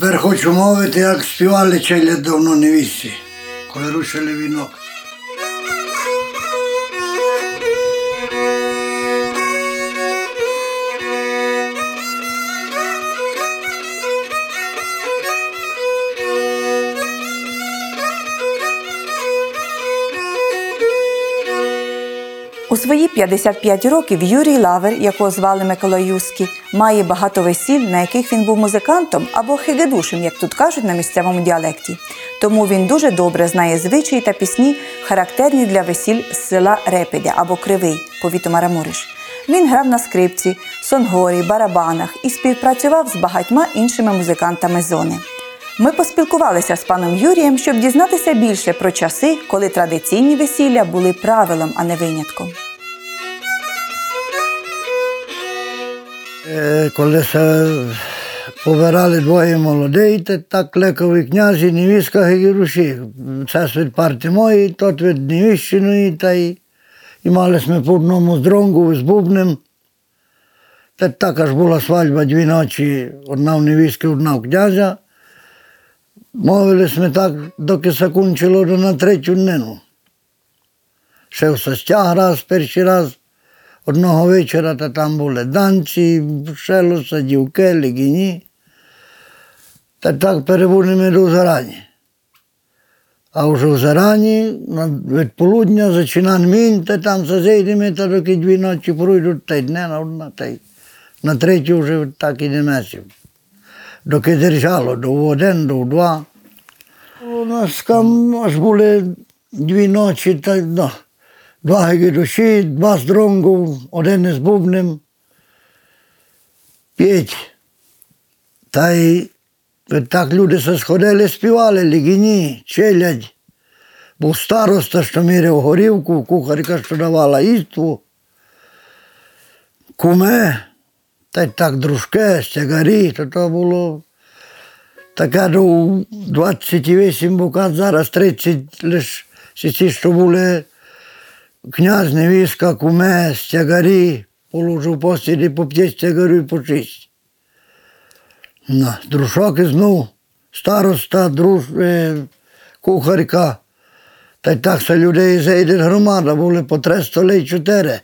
Тепер хочу мовити, як співали челя давно невісті, коли рушили вінок. У свої 55 років Юрій Лавер, якого звали Микола Юський, має багато весіль, на яких він був музикантом або хигедушем, як тут кажуть на місцевому діалекті. Тому він дуже добре знає звичаї та пісні, характерні для весіль з села Репедя або Кривий, повіту Марамуриш. Він грав на скрипці, сонгорі, барабанах і співпрацював з багатьма іншими музикантами зони. Ми поспілкувалися з паном Юрієм, щоб дізнатися більше про часи, коли традиційні весілля були правилом, а не винятком. Е, Коли се побирали двоє молодей, так лекові князі, невістка гегіруші. Це від парти мої, тот від невіщиної, та й і мали ми по одному дронгу з бубнем. Та також була свадьба дві ночі, одна в невістки, одна в князя. Мовились ми так, доки закончило до на третю днину. Ще в состяг раз, перший раз. Одного вечора та там були данці, шелоса, дівки, лігіні. Та так перебудемо до зарані. А вже в зарані, від полудня, зачинан мінь, та там зайдемо, та доки дві ночі пройдуть, та й дне на одна, та й на третю вже так і не месів. Доки держало, до один, до два. У нас там аж були дві ночі, та ну, два гегідуші, два з дронгу, один із бубнем. П'ять. Та й так люди се сходили, співали, лігіні, челядь. Був староста, що міряв горівку, кухарка, що давала їству. Куме, та й так дружке, стягарі, то то було таке до 28 букат, зараз 30 лише ці, що були князь, невістка, куме, стягарі, положив по п'ять стягарів по шість. Ну, дружок і знов, староста, друж, е, кухарка. Та й так все людей зайде громада, були по три столи чотири.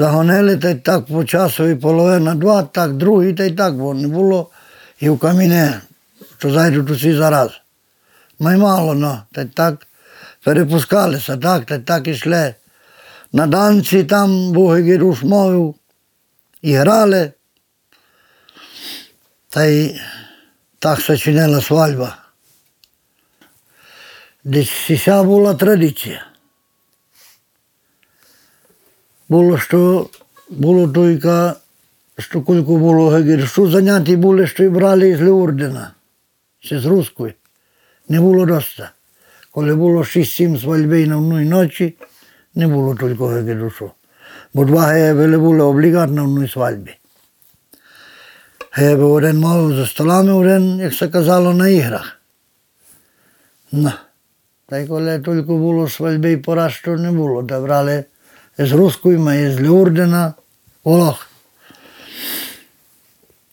Загонили, та й так по часові половина два, так другий, та й так, бо не було і в каміне, що зайдуть усі зараз. Май мало, ну, та й так перепускалися, так, та й так ішли. На данці там Боги руш мовив, і грали. Та й так сочинила свадьба. Десь ця була традиція. Було, що було тільки, що кілько було гегір, що заняті були, що й брали з ордена, ще з руської. Не було доста. Коли було 6-7 свадьбей на одній ночі, не було тільки гегірушу. Бо два геби були облігат на одній свадьбі. Геби один мав за столами, один, як се казало, на іграх. Ну. Та й коли тільки було свадьби і пора, що не було, та брали з руської, і з Люрдена, Волох.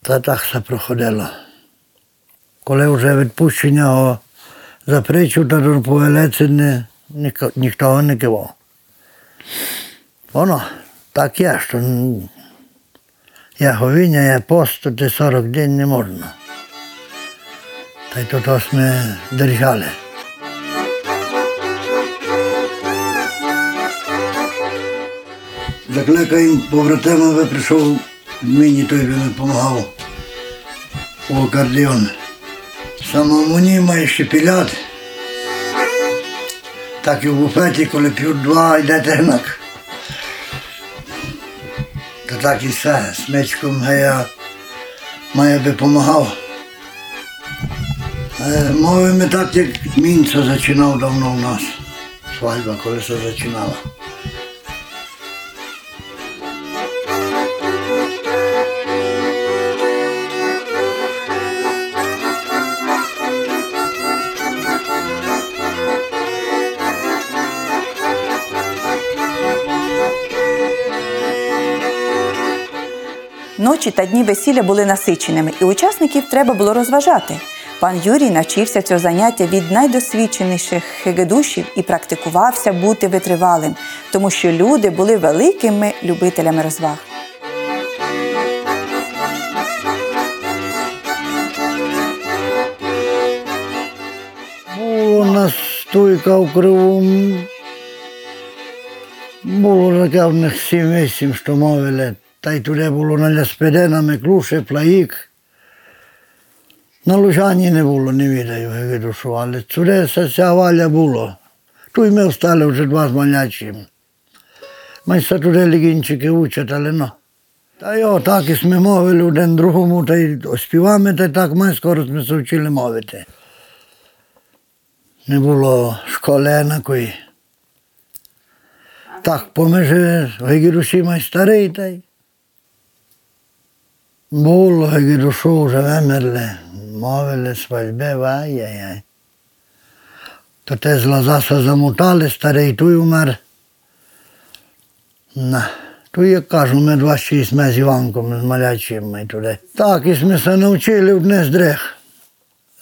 Та так все проходило. Коли вже відпущення о запречу, та до повелеці не, ніхто не кивав. Воно так є, що Я говиня, я посту, ти 40 день не можна. Та й то то ми держали. Закликаємо побратимами, прийшов мені той би допомагав у акордеон. Самому ні має шепілят. Так і в буфеті, коли п'ють два, йдете гнак. Та так і все, смичком я має допомагав. Е, Мовимо так, як мінця починав давно у нас. Свадьба, коли це починала. Ночі та дні весілля були насиченими, і учасників треба було розважати. Пан Юрій навчився цього заняття від найдосвідченіших хегедушів і практикувався бути витривалим, тому що люди були великими любителями розваг. У нас стойка в кривому. Було таке в них сім-вісім, що мовили. Та й туди було на ляспеденами, клуше, плаїк. На Лужані не було, не відаю, виду, що, але туди ця валя було. Ту й ми встали вже два з малячим. Се туди лігінчики учать, але ну. Та йо, так і ми мовили один другому, та й співами, та й так ми скоро ми се вчили мовити. Не було школи якої. Так, поміж Гегірушима й старий та й. Було Гегірушу вже вимерли, мовили свадьби, ай-яй-яй. То те з Лазаса замутали, старий той умер. На. То, як кажу, ми 26 ми з Іванком, з малячим ми туди. Так, і ми се навчили одне з дрих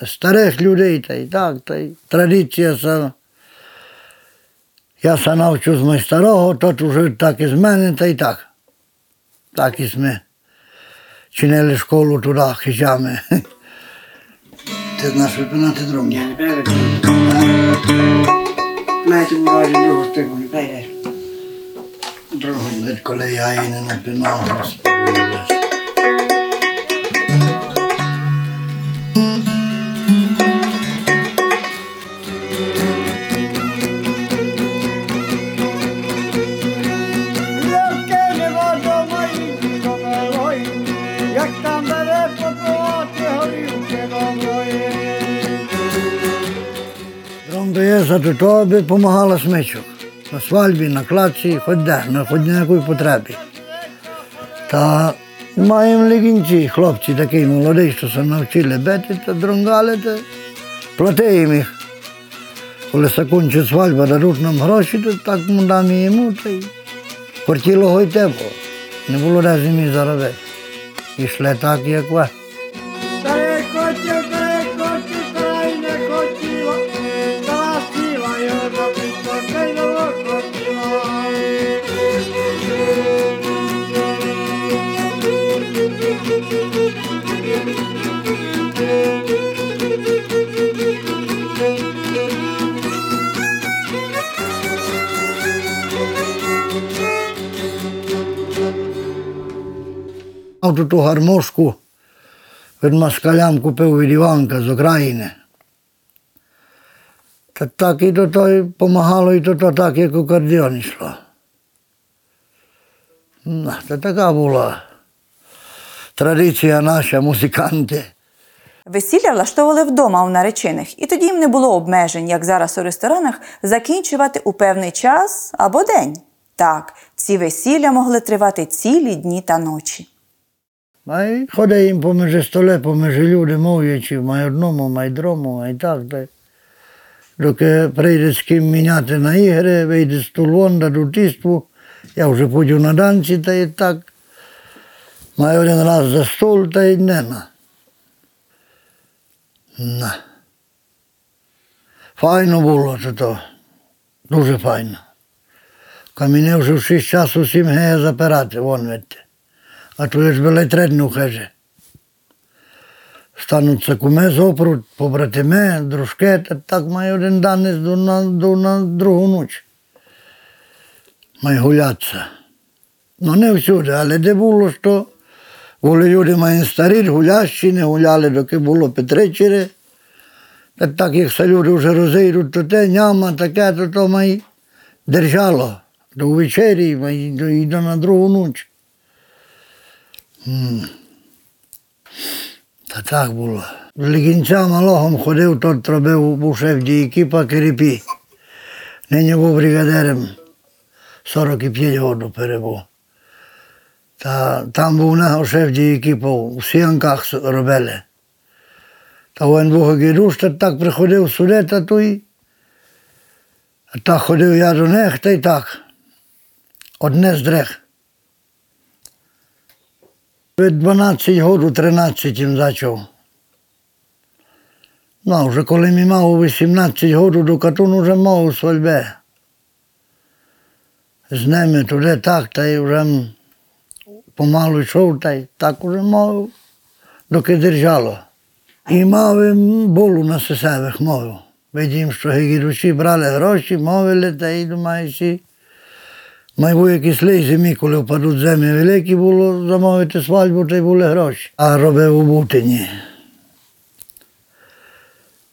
старих людей, та й так, та й традиція. Са... Я се навчу з мой старого, тот уже так і з мене, та й так. Так і ми чинили школу туди, хижами. Ти знаєш випинати дром? Я не певен. Маєте увазі другу стигу, не певен. Другом, коли я її не напинав. Дром дається до того, аби допомагала смичок. На свальбі, на кладці, хоч де, на хоч на якій потребі. Та маємо легінці, хлопці такі молоді, що се навчили бити та дронгали, та платимо їх. Коли закінчить свадьба, дадуть нам гроші, то так ми дамо йому, та й хотіло гой тепло. Не було де зимі заробити. Ішли так, як ви. Мав ту гармошку від москалям купив від Іванка з України. Та так і до того допомагало, і до того так, як акордеон йшло. Ну, Та така була традиція наша, музиканти. Весілля влаштовували вдома у наречених, і тоді їм не було обмежень, як зараз у ресторанах, закінчувати у певний час або день. Так, ці весілля могли тривати цілі дні та ночі. А й ходить їм поміж столе, поміж люди, мовлячи, май одному, май другому, а й так. Та. Доки прийде з ким міняти на ігри, вийде з тулон, дадуть тіству, я вже подю на данці, та й так. Маю один раз за стол, та й не на. Файно було це то. Дуже файно. Каміне вже в 6 часу 7 геє запирати, вон видите. А то ж велетредну каже. Стануться куме зопрут, побратиме, дружки, та так має один данець до на, до на другу ніч. Має гулятися. Ну не всюди, але де було що. Були люди мають старі, гулящі, не гуляли, доки було Петричери. Та так як люди вже розійдуть, то те няма, таке, то то має держало. До вечері має, до на другу ніч. Та так було. З лігінця малогом ходив, тот робив, був шеф дієкіпа Керепі. Нині був бригадером 45 років перебув. Та там був нього шеф дієкіпа, у сіянках робили. Та він був гідуш, та так приходив сюди, та той. А ходив я до них, та й так. Одне з дрех. Від 12 років 13 їм зачав. Ну, вже коли мені мав 18 років, до катуну вже мав свальбе. З ними туди так, та й вже помалу йшов, та й так уже мав, доки держало. І мав болу на сесевих мовив. Видім, що гігіручі брали гроші, мовили, та й думаєш, і Май був якийсь лей зимі, коли впадуть землі великі, було замовити свадьбу, та й були гроші. А робив у Бутині.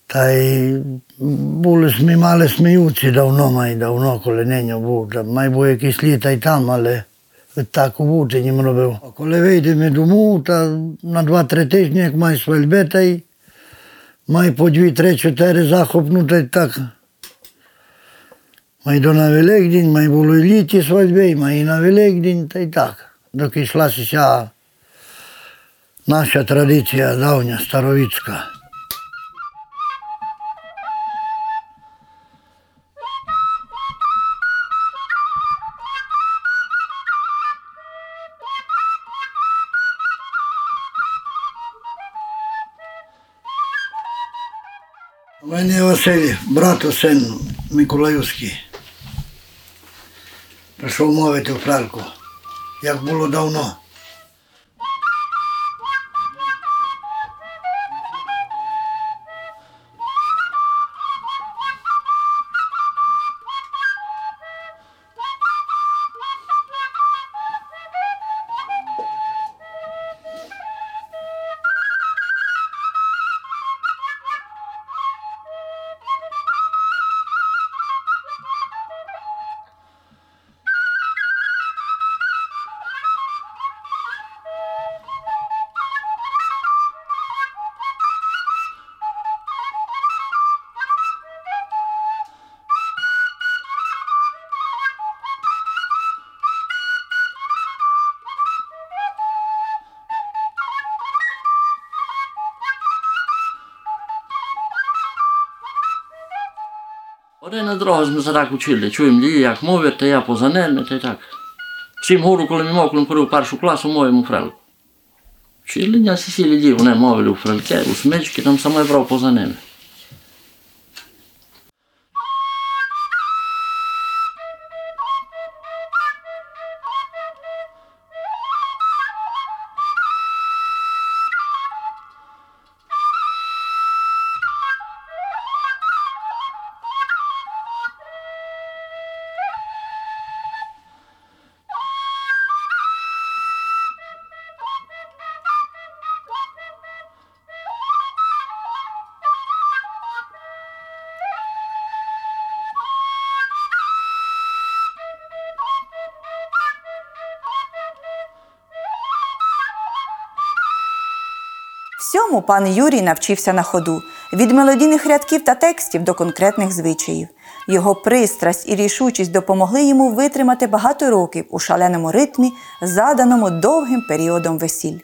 Та й були мали сміюці давно, май давно, коли нині був. Май був якийсь літа й там, але так у Бутині робив. А коли вийдемо дому, та на два-три тижні, як май свальбе, та й май по дві, три, чотири захопну, та й так. Mai do la Velecdin, mai Buluilici svadbei, mai na Velecdin, to i tako. Dok išla se ša naša tradicija davnja, starovitska. Meni je Vaselij, brat Vasen Mikulajevski. Прийшов мовити в пральку, як було давно. Один на другого ми за так учили. Чуємо її, як мовить, та я поза ними, та й так. Всім гору, коли ми мовкли, ходив першу класу, моєму фрелку. Вчили нас всі люди, вони мовили у фрельке, у смички, там саме брав поза ними. Всьому пан Юрій навчився на ходу від мелодійних рядків та текстів до конкретних звичаїв. Його пристрасть і рішучість допомогли йому витримати багато років у шаленому ритмі, заданому довгим періодом весіль.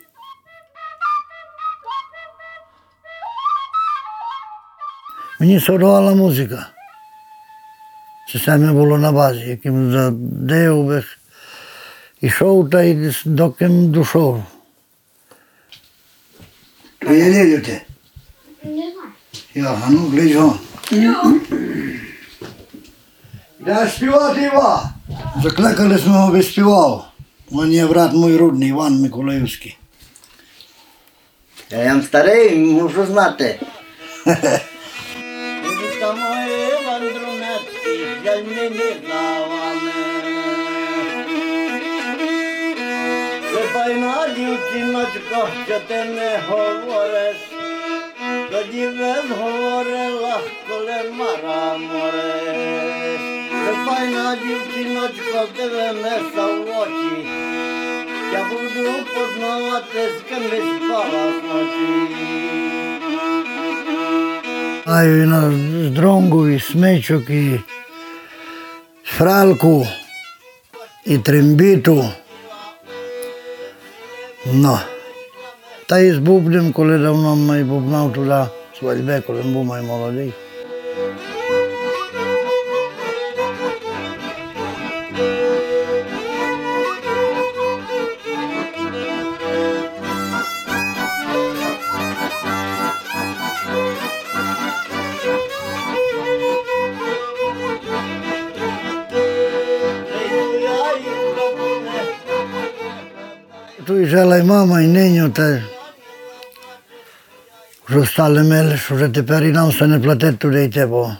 Мені сорвала музика. Це саме було на базі, яким задив, ішов та й доки душов. Знаю. Я, а ну, глядь го. Я співати Іва. Закликали ми його співав. Він є брат мій рудний, Іван Миколаївський. Я старий, мушу знати. Дівчиночко, що ти не говориш, тоді без говорила, коли мара мориш. Ти файна дівчиночко, дивимеся в очі, я буду познавати, з ким ти спала вночі. Маю і на здронгу, і смичок, і фралку, і трембіту. Ну. Та і з бубнем, коли давно май бубнав туди свадьбе, коли був май молодий. Tu жила й мама, і нині, та вже стали мили, що вже тепер і нам все не платить туди йти, бо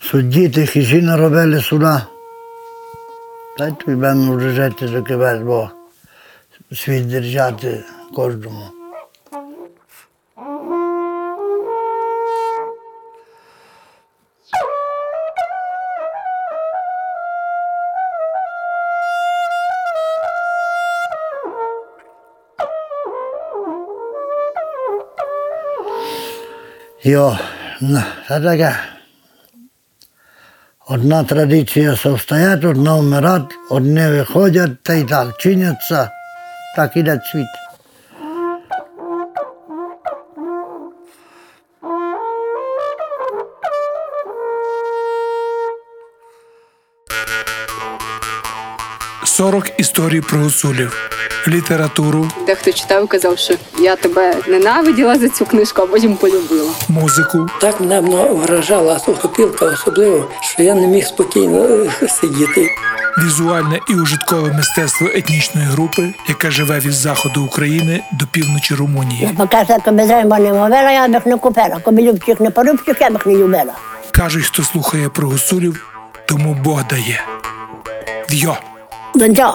судді хіна робили сюди. Та й тобі будемо вже жити доки весь бо світ держати кожному. Ну, це таке. Одна традиція совстоять, одна одні виходять, та й так чиняться, так іде світ. Сорок історій про гуцулів, літературу, Дехто читав казав, що я тебе ненавиділа за цю книжку, а потім полюбила. музику, Так мене вражала сухопілка особливо, що я не міг спокійно е, сидіти. візуальне і ужиткове мистецтво етнічної групи, яка живе від заходу України до півночі Румунії. Поки що не мовила, я б їх не купила. Коби любчих не порубчих, я б не любила. Кажуть, хто слухає про гуцулів, тому Бог дає. В'йо! Донця.